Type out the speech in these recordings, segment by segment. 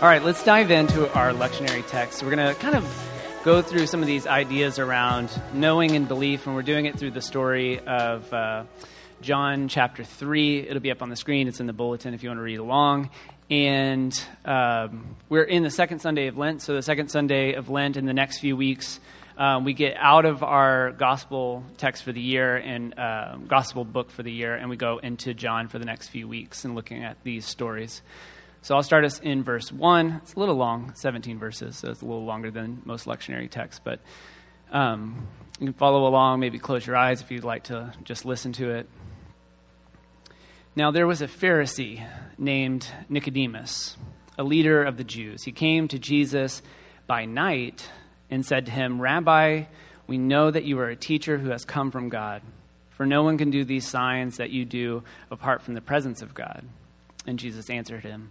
All right, let's dive into our lectionary text. We're going to kind of go through some of these ideas around knowing and belief, and we're doing it through the story of uh, John chapter 3. It'll be up on the screen, it's in the bulletin if you want to read along. And um, we're in the second Sunday of Lent, so the second Sunday of Lent in the next few weeks. Um, we get out of our gospel text for the year and uh, gospel book for the year, and we go into John for the next few weeks and looking at these stories. So I'll start us in verse 1. It's a little long, 17 verses, so it's a little longer than most lectionary texts, but um, you can follow along, maybe close your eyes if you'd like to just listen to it. Now there was a Pharisee named Nicodemus, a leader of the Jews. He came to Jesus by night and said to him, Rabbi, we know that you are a teacher who has come from God, for no one can do these signs that you do apart from the presence of God. And Jesus answered him,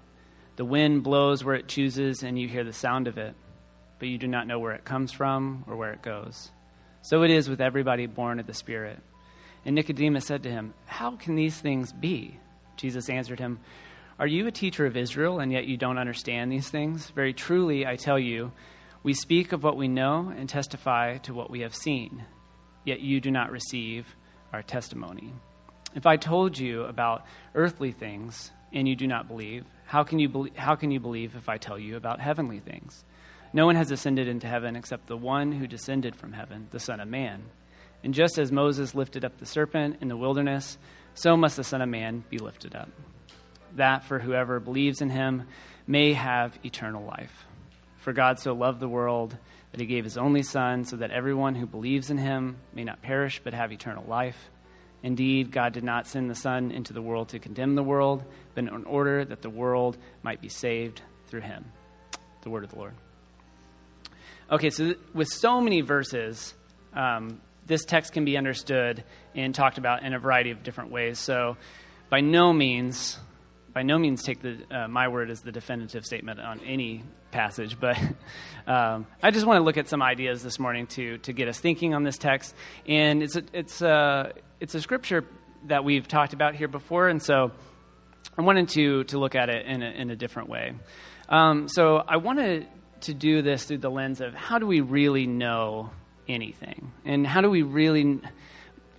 The wind blows where it chooses, and you hear the sound of it, but you do not know where it comes from or where it goes. So it is with everybody born of the Spirit. And Nicodemus said to him, How can these things be? Jesus answered him, are you a teacher of Israel, and yet you don't understand these things? Very truly, I tell you, we speak of what we know and testify to what we have seen, yet you do not receive our testimony. If I told you about earthly things and you do not believe, how can you, be- how can you believe if I tell you about heavenly things? No one has ascended into heaven except the one who descended from heaven, the Son of Man. And just as Moses lifted up the serpent in the wilderness, so must the Son of Man be lifted up that for whoever believes in him may have eternal life. For God so loved the world that he gave his only Son, so that everyone who believes in him may not perish but have eternal life. Indeed, God did not send the Son into the world to condemn the world, but in order that the world might be saved through him. The word of the Lord. Okay, so with so many verses, um, this text can be understood and talked about in a variety of different ways. So, by no means by no means take the, uh, my word as the definitive statement on any passage, but um, I just want to look at some ideas this morning to, to get us thinking on this text. And it's a, it's, a, it's a scripture that we've talked about here before, and so I wanted to, to look at it in a, in a different way. Um, so I wanted to do this through the lens of how do we really know anything? And how do we really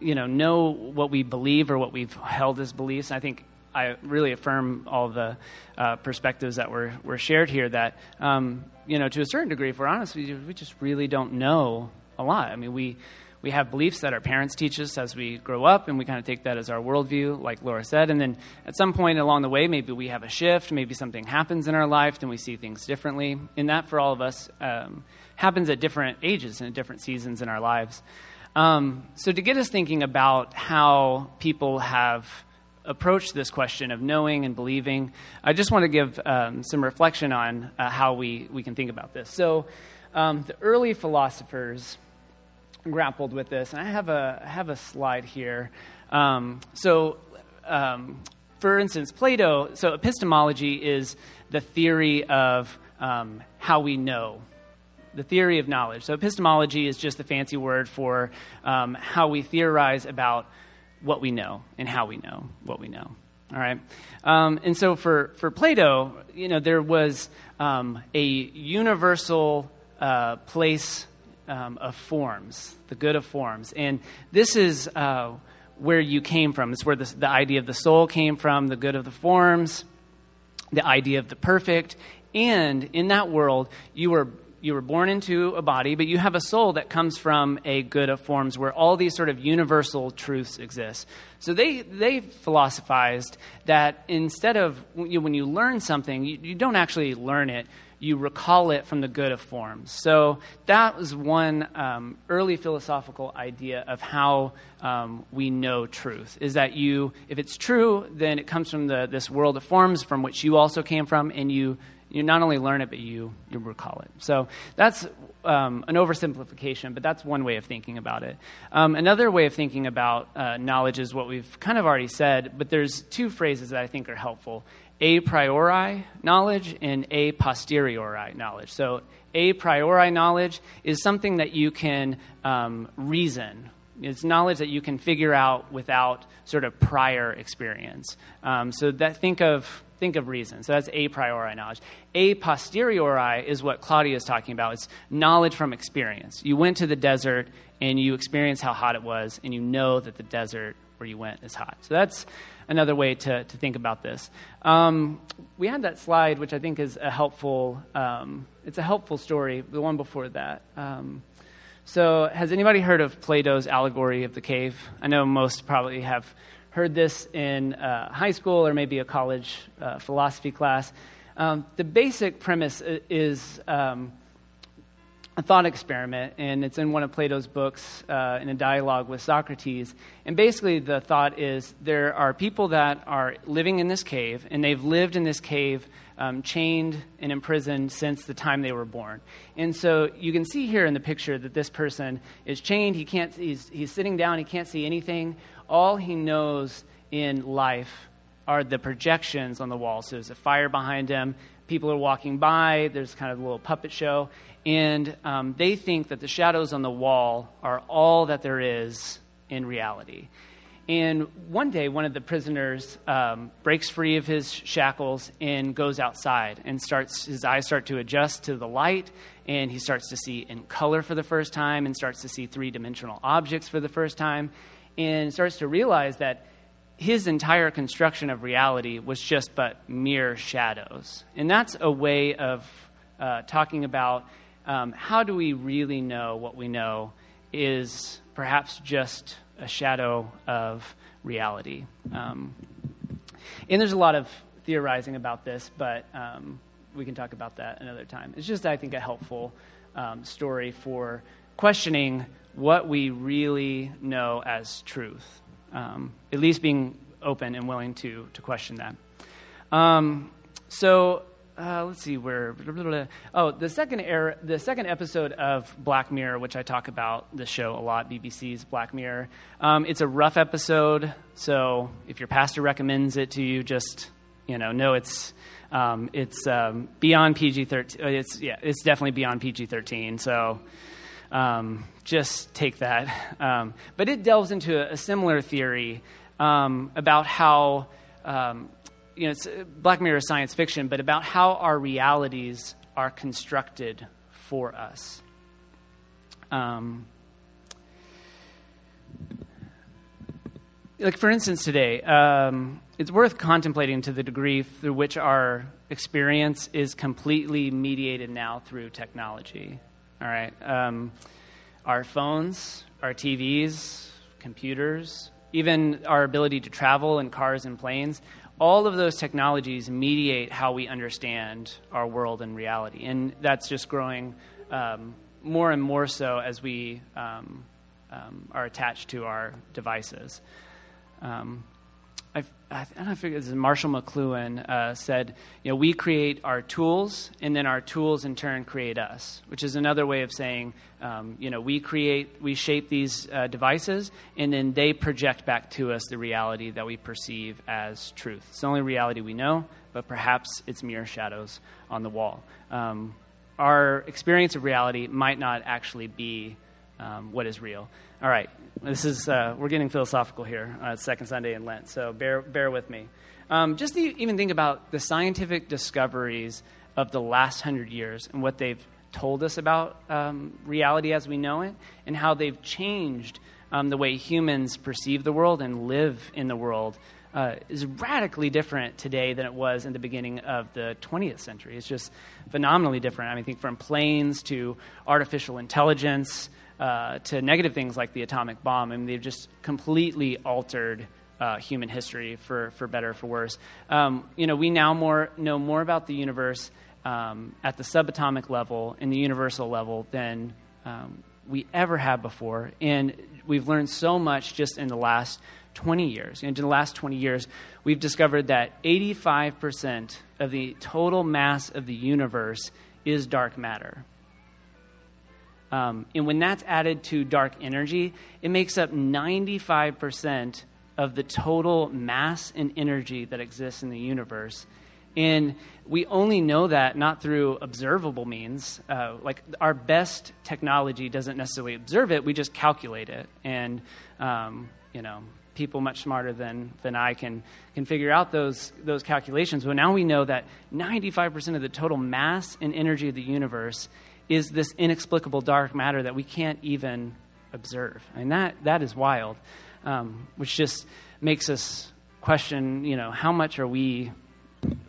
you know, know what we believe or what we've held as beliefs? I think I really affirm all the uh, perspectives that were, were shared here that, um, you know, to a certain degree, if we're honest, we, we just really don't know a lot. I mean, we, we have beliefs that our parents teach us as we grow up, and we kind of take that as our worldview, like Laura said. And then at some point along the way, maybe we have a shift, maybe something happens in our life, and we see things differently. And that, for all of us, um, happens at different ages and at different seasons in our lives. Um, so, to get us thinking about how people have approach this question of knowing and believing, I just want to give um, some reflection on uh, how we, we can think about this. So, um, the early philosophers grappled with this, and I have a, I have a slide here. Um, so, um, for instance, Plato, so epistemology is the theory of um, how we know the theory of knowledge. So, epistemology is just the fancy word for um, how we theorize about what we know and how we know what we know. All right. Um, and so for, for Plato, you know, there was um, a universal uh, place um, of forms, the good of forms. And this is uh, where you came from. It's where the, the idea of the soul came from, the good of the forms, the idea of the perfect. And in that world, you were you were born into a body, but you have a soul that comes from a good of forms where all these sort of universal truths exist. So they, they philosophized that instead of you, when you learn something, you, you don't actually learn it, you recall it from the good of forms. So that was one um, early philosophical idea of how um, we know truth is that you, if it's true, then it comes from the, this world of forms from which you also came from, and you You not only learn it, but you, you recall it. So that's um, an oversimplification, but that's one way of thinking about it. Um, another way of thinking about uh, knowledge is what we've kind of already said, but there's two phrases that I think are helpful a priori knowledge and a posteriori knowledge. So, a priori knowledge is something that you can um, reason. It's knowledge that you can figure out without sort of prior experience. Um, so that think of think of reason. So that's a priori knowledge. A posteriori is what Claudia is talking about. It's knowledge from experience. You went to the desert and you experienced how hot it was, and you know that the desert where you went is hot. So that's another way to, to think about this. Um, we had that slide, which I think is a helpful. Um, it's a helpful story. The one before that. Um, so, has anybody heard of Plato's allegory of the cave? I know most probably have heard this in uh, high school or maybe a college uh, philosophy class. Um, the basic premise is um, a thought experiment, and it's in one of Plato's books uh, in a dialogue with Socrates. And basically, the thought is there are people that are living in this cave, and they've lived in this cave um, chained and imprisoned since the time they were born. And so you can see here in the picture that this person is chained. He can't, he's, he's sitting down, he can't see anything. All he knows in life are the projections on the wall. So there's a fire behind him, people are walking by, there's kind of a little puppet show and um, they think that the shadows on the wall are all that there is in reality. And one day, one of the prisoners um, breaks free of his shackles and goes outside, and starts his eyes start to adjust to the light, and he starts to see in color for the first time, and starts to see three dimensional objects for the first time, and starts to realize that his entire construction of reality was just but mere shadows. And that's a way of uh, talking about um, how do we really know what we know is perhaps just a shadow of reality? Um, and there's a lot of theorizing about this, but um, we can talk about that another time. It's just, I think, a helpful um, story for questioning what we really know as truth, um, at least being open and willing to, to question that. Um, so, uh, let's see where. Blah, blah, blah. Oh, the second era, the second episode of Black Mirror, which I talk about the show a lot, BBC's Black Mirror. Um, it's a rough episode, so if your pastor recommends it to you, just you know, know it's um, it's um, beyond PG thirteen. Uh, it's yeah, it's definitely beyond PG thirteen. So. Um, just take that. Um, but it delves into a, a similar theory um, about how you know, it's Black Mirror science fiction, but about how our realities are constructed for us. Um, like, for instance, today, um, it's worth contemplating to the degree through which our experience is completely mediated now through technology. All right. Um, our phones, our TVs, computers, even our ability to travel in cars and planes all of those technologies mediate how we understand our world and reality. And that's just growing um, more and more so as we um, um, are attached to our devices. Um, I don't know if it was Marshall McLuhan uh, said, you know, we create our tools, and then our tools in turn create us, which is another way of saying, um, you know, we create, we shape these uh, devices, and then they project back to us the reality that we perceive as truth. It's the only reality we know, but perhaps it's mere shadows on the wall. Um, our experience of reality might not actually be um, what is real. All right, this is uh, we're getting philosophical here. Uh, second Sunday in Lent, so bear bear with me. Um, just to even think about the scientific discoveries of the last hundred years and what they've told us about um, reality as we know it, and how they've changed um, the way humans perceive the world and live in the world. Uh, is radically different today than it was in the beginning of the 20th century. It's just phenomenally different. I mean, think from planes to artificial intelligence uh, to negative things like the atomic bomb. I mean, they've just completely altered uh, human history for, for better or for worse. Um, you know, we now more, know more about the universe um, at the subatomic level and the universal level than um, we ever have before. And we've learned so much just in the last 20 years, And in the last 20 years, we've discovered that 85% of the total mass of the universe is dark matter. Um, and when that's added to dark energy, it makes up 95% of the total mass and energy that exists in the universe. And we only know that not through observable means. Uh, like our best technology doesn't necessarily observe it; we just calculate it. And um, you know, people much smarter than than I can can figure out those those calculations. But now we know that 95% of the total mass and energy of the universe is this inexplicable dark matter that we can't even observe. And that that is wild, um, which just makes us question. You know, how much are we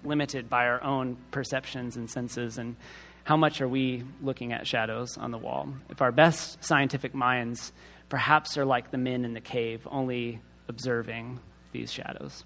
limited by our own perceptions and senses and how much are we looking at shadows on the wall? If our best scientific minds perhaps are like the men in the cave, only observing these shadows.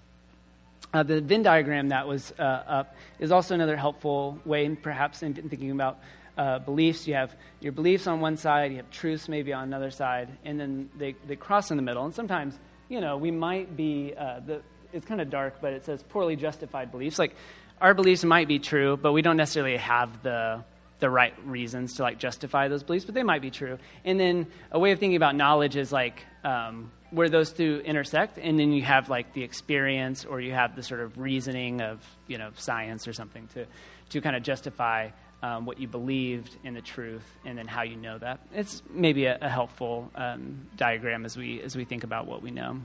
Uh, the Venn diagram that was uh, up is also another helpful way, perhaps, in thinking about uh, beliefs. You have your beliefs on one side, you have truths maybe on another side, and then they, they cross in the middle. And sometimes, you know, we might be, uh, the, it's kind of dark, but it says poorly justified beliefs. Like our beliefs might be true, but we don't necessarily have the the right reasons to like justify those beliefs, but they might be true. And then a way of thinking about knowledge is like um, where those two intersect, and then you have like the experience or you have the sort of reasoning of you know science or something to to kind of justify um, what you believed in the truth, and then how you know that. It's maybe a, a helpful um, diagram as we as we think about what we know.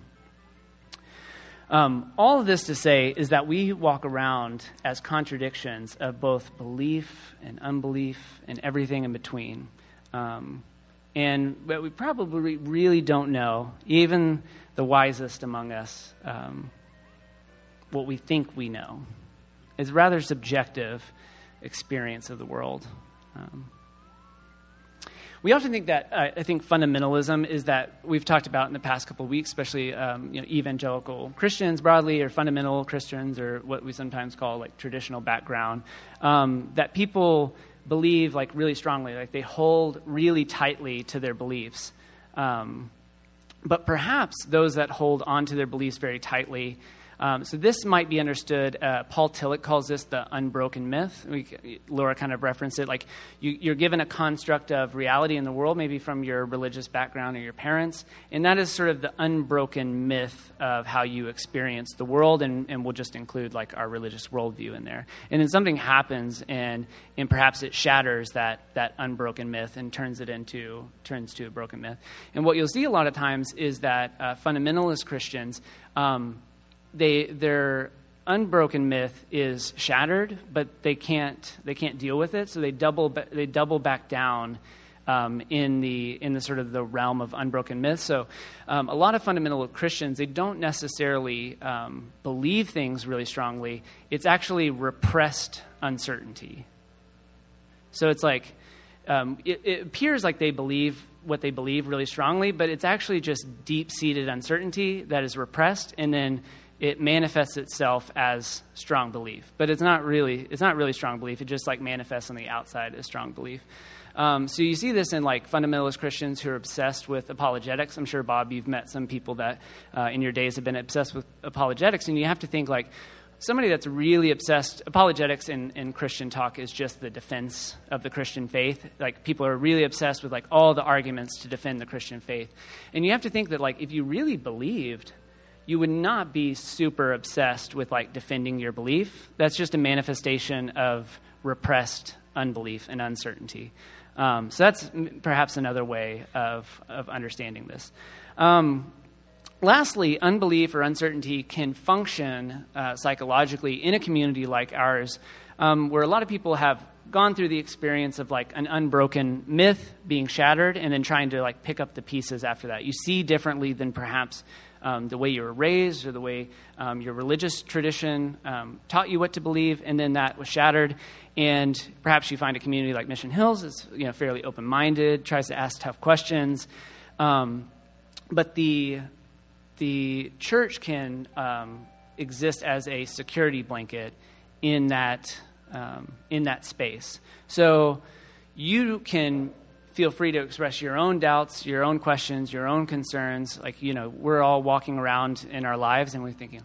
Um, all of this to say is that we walk around as contradictions of both belief and unbelief and everything in between. Um, and we probably really don't know, even the wisest among us, um, what we think we know. It's rather subjective experience of the world. Um, we often think that uh, I think fundamentalism is that we've talked about in the past couple of weeks, especially um, you know, evangelical Christians broadly, or fundamental Christians, or what we sometimes call like traditional background. Um, that people believe like really strongly, like they hold really tightly to their beliefs. Um, but perhaps those that hold on to their beliefs very tightly um, so this might be understood. Uh, Paul Tillich calls this the unbroken myth. We, Laura kind of referenced it. Like you, you're given a construct of reality in the world, maybe from your religious background or your parents, and that is sort of the unbroken myth of how you experience the world. And, and we'll just include like our religious worldview in there. And then something happens, and and perhaps it shatters that that unbroken myth and turns it into turns to a broken myth. And what you'll see a lot of times is that uh, fundamentalist Christians. Um, they, their unbroken myth is shattered, but they can't, they can't deal with it, so they double, they double back down um, in the in the sort of the realm of unbroken myth. So, um, a lot of fundamental Christians they don't necessarily um, believe things really strongly. It's actually repressed uncertainty. So it's like um, it, it appears like they believe what they believe really strongly, but it's actually just deep seated uncertainty that is repressed, and then it manifests itself as strong belief. But it's not really it's not really strong belief. It just like manifests on the outside as strong belief. Um, so you see this in like fundamentalist Christians who are obsessed with apologetics. I'm sure Bob, you've met some people that uh, in your days have been obsessed with apologetics, and you have to think like somebody that's really obsessed. Apologetics in, in Christian talk is just the defense of the Christian faith. Like people are really obsessed with like all the arguments to defend the Christian faith, and you have to think that like if you really believed you would not be super obsessed with like defending your belief. That's just a manifestation of repressed unbelief and uncertainty. Um, so that's perhaps another way of, of understanding this. Um, lastly, unbelief or uncertainty can function uh, psychologically in a community like ours, um, where a lot of people have gone through the experience of like an unbroken myth being shattered and then trying to like pick up the pieces after that. You see differently than perhaps um, the way you were raised or the way um, your religious tradition um, taught you what to believe, and then that was shattered. And perhaps you find a community like Mission Hills is you know, fairly open minded, tries to ask tough questions. Um, but the, the church can um, exist as a security blanket in that, in that space. So you can feel free to express your own doubts, your own questions, your own concerns. Like, you know, we're all walking around in our lives and we're thinking,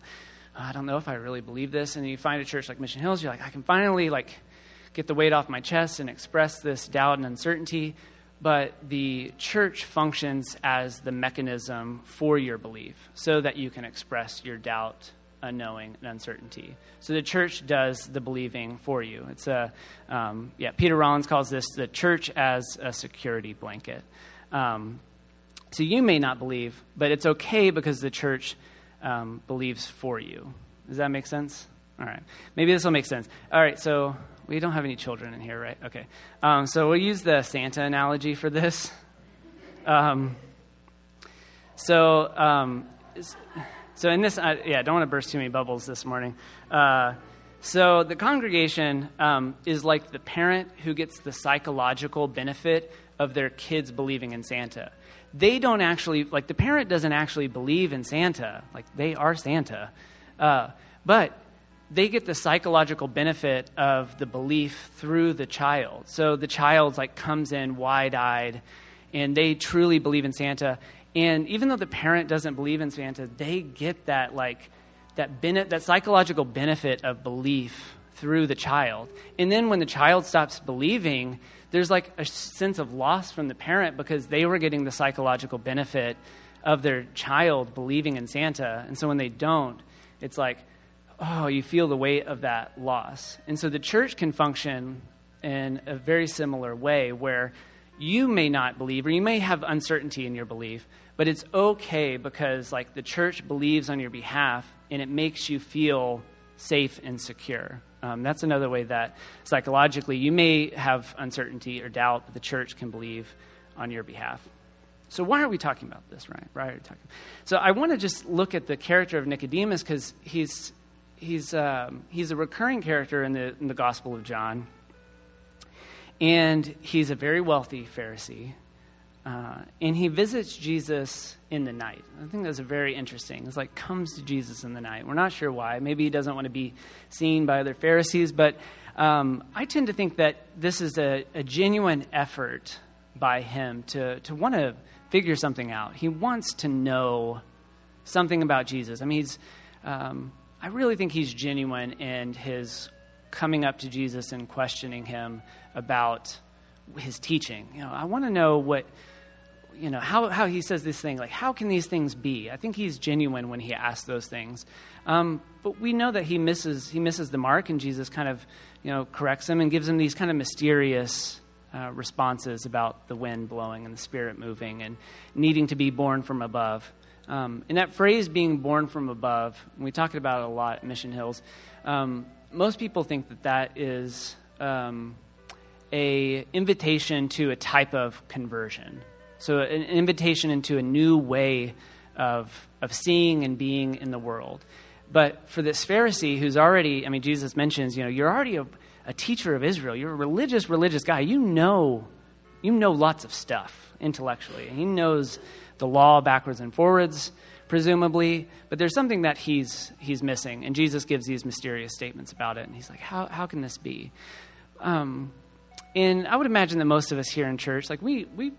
oh, I don't know if I really believe this. And you find a church like Mission Hills, you're like, I can finally, like, get the weight off my chest and express this doubt and uncertainty. But the church functions as the mechanism for your belief so that you can express your doubt unknowing and uncertainty. So the church does the believing for you. It's a, um, yeah, Peter Rollins calls this the church as a security blanket. Um, so you may not believe, but it's okay because the church um, believes for you. Does that make sense? All right. Maybe this will make sense. All right, so we don't have any children in here, right? Okay. Um, so we'll use the Santa analogy for this. Um, so, um, so in this, uh, yeah, I don't want to burst too many bubbles this morning. Uh, so the congregation um, is like the parent who gets the psychological benefit of their kids believing in Santa. They don't actually, like the parent doesn't actually believe in Santa. Like they are Santa. Uh, but they get the psychological benefit of the belief through the child. So the child like comes in wide-eyed and they truly believe in Santa and even though the parent doesn't believe in Santa, they get that like that bene- that psychological benefit of belief through the child. And then when the child stops believing, there's like a sense of loss from the parent because they were getting the psychological benefit of their child believing in Santa. And so when they don't, it's like, oh, you feel the weight of that loss. And so the church can function in a very similar way where you may not believe or you may have uncertainty in your belief, but it's okay because like the church believes on your behalf and it makes you feel safe and secure. Um, that's another way that psychologically you may have uncertainty or doubt, but the church can believe on your behalf. So why are we talking about this, right? Why are we talking? So I want to just look at the character of Nicodemus because he's he's um, he's a recurring character in the in the Gospel of John, and he's a very wealthy Pharisee. Uh, and he visits Jesus in the night. I think that's very interesting. It's like comes to Jesus in the night. We're not sure why. Maybe he doesn't want to be seen by other Pharisees, but um, I tend to think that this is a, a genuine effort by him to, to want to figure something out. He wants to know something about Jesus. I mean, he's, um, I really think he's genuine in his coming up to Jesus and questioning him about his teaching. You know, I want to know what you know, how, how he says this thing, like, how can these things be? I think he's genuine when he asks those things. Um, but we know that he misses, he misses the mark, and Jesus kind of, you know, corrects him and gives him these kind of mysterious uh, responses about the wind blowing and the spirit moving and needing to be born from above. Um, and that phrase, being born from above, we talk about it a lot at Mission Hills. Um, most people think that that is um, a invitation to a type of conversion so, an invitation into a new way of, of seeing and being in the world. But for this Pharisee who's already, I mean, Jesus mentions, you know, you're already a, a teacher of Israel. You're a religious, religious guy. You know, you know lots of stuff intellectually. He knows the law backwards and forwards, presumably, but there's something that he's, he's missing. And Jesus gives these mysterious statements about it. And he's like, how, how can this be? Um, and I would imagine that most of us here in church, like, we, we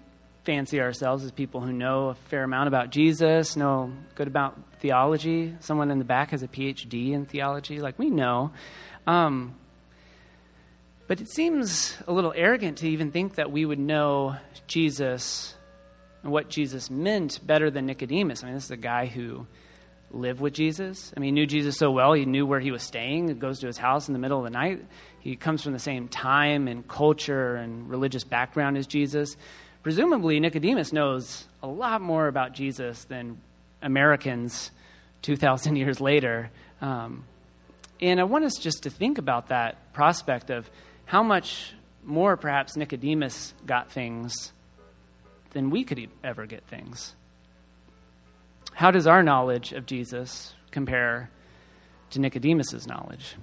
fancy ourselves as people who know a fair amount about Jesus, know good about theology. Someone in the back has a PhD in theology. Like, we know. Um, but it seems a little arrogant to even think that we would know Jesus and what Jesus meant better than Nicodemus. I mean, this is a guy who lived with Jesus. I mean, he knew Jesus so well, he knew where he was staying. He goes to his house in the middle of the night. He comes from the same time and culture and religious background as Jesus presumably Nicodemus knows a lot more about Jesus than Americans 2,000 years later. Um, and I want us just to think about that prospect of how much more perhaps Nicodemus got things than we could ever get things. How does our knowledge of Jesus compare to Nicodemus's knowledge?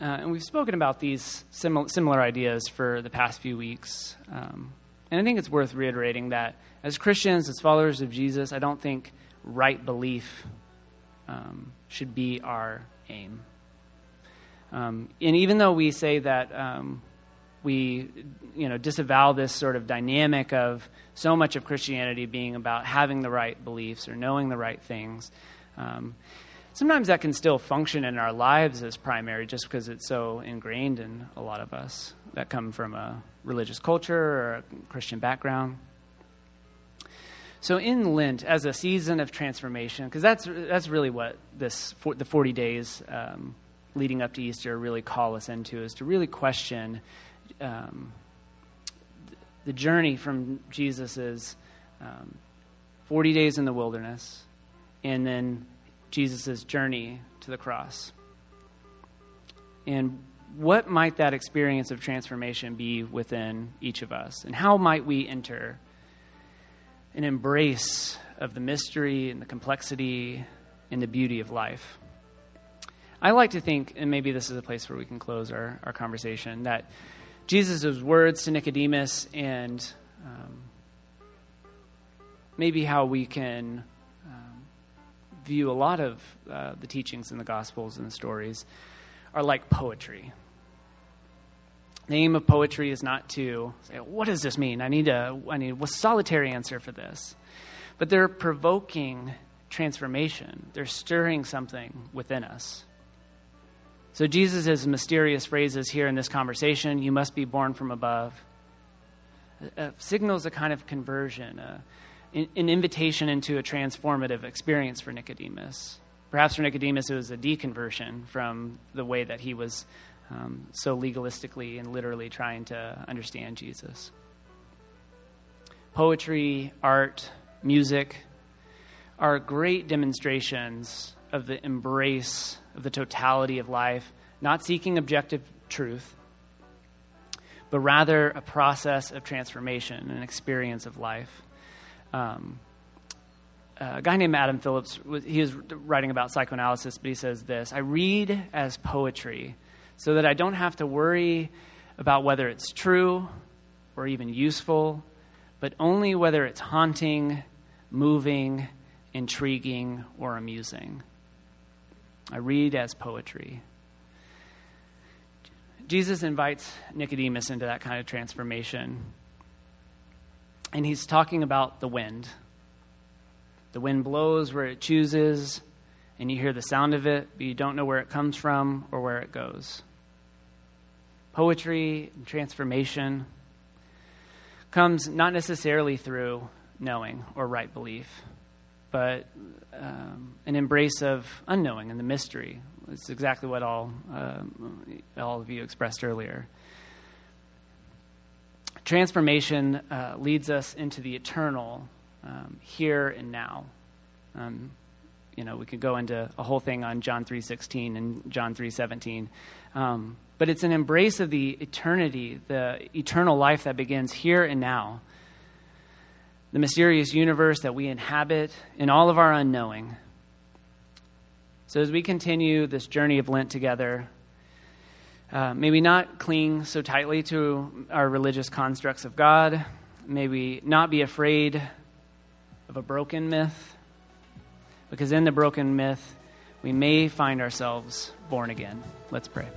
Uh, and we've spoken about these simil- similar ideas for the past few weeks. Um, and I think it's worth reiterating that as Christians, as followers of Jesus, I don't think right belief um, should be our aim. Um, and even though we say that um, we, you know, disavow this sort of dynamic of so much of Christianity being about having the right beliefs or knowing the right things. Um, sometimes that can still function in our lives as primary just because it's so ingrained in a lot of us that come from a religious culture or a Christian background. So in Lent, as a season of transformation, because that's that's really what this the forty days um, leading up to Easter really call us into is to really question um, the journey from Jesus' um, forty days in the wilderness, and then Jesus' journey to the cross. And what might that experience of transformation be within each of us? And how might we enter an embrace of the mystery and the complexity and the beauty of life. I like to think, and maybe this is a place where we can close our, our conversation, that Jesus' words to Nicodemus and um, maybe how we can um, view a lot of uh, the teachings in the Gospels and the stories are like poetry. The aim of poetry is not to say, what does this mean? I need a, I need a solitary answer for this. But they're provoking transformation. They're stirring something within us. So Jesus' mysterious phrases here in this conversation, you must be born from above, uh, signals a kind of conversion, uh, an invitation into a transformative experience for Nicodemus. Perhaps for Nicodemus, it was a deconversion from the way that he was um, so legalistically and literally trying to understand Jesus. Poetry, art, music are great demonstrations of the embrace of the totality of life, not seeking objective truth, but rather a process of transformation, an experience of life. Um, a guy named Adam Phillips, he was writing about psychoanalysis, but he says this I read as poetry so that I don't have to worry about whether it's true or even useful, but only whether it's haunting, moving, intriguing, or amusing. I read as poetry. Jesus invites Nicodemus into that kind of transformation. And he's talking about the wind. The wind blows where it chooses, and you hear the sound of it, but you don't know where it comes from or where it goes. Poetry and transformation comes not necessarily through knowing or right belief, but um, an embrace of unknowing and the mystery. It's exactly what all, um, all of you expressed earlier. Transformation uh, leads us into the eternal um, here and now. Um, you know, we could go into a whole thing on John 3.16 and John 3.17. Um, but it's an embrace of the eternity, the eternal life that begins here and now. The mysterious universe that we inhabit in all of our unknowing. So, as we continue this journey of Lent together, uh, may we not cling so tightly to our religious constructs of God. May we not be afraid of a broken myth because in the broken myth, we may find ourselves born again. Let's pray.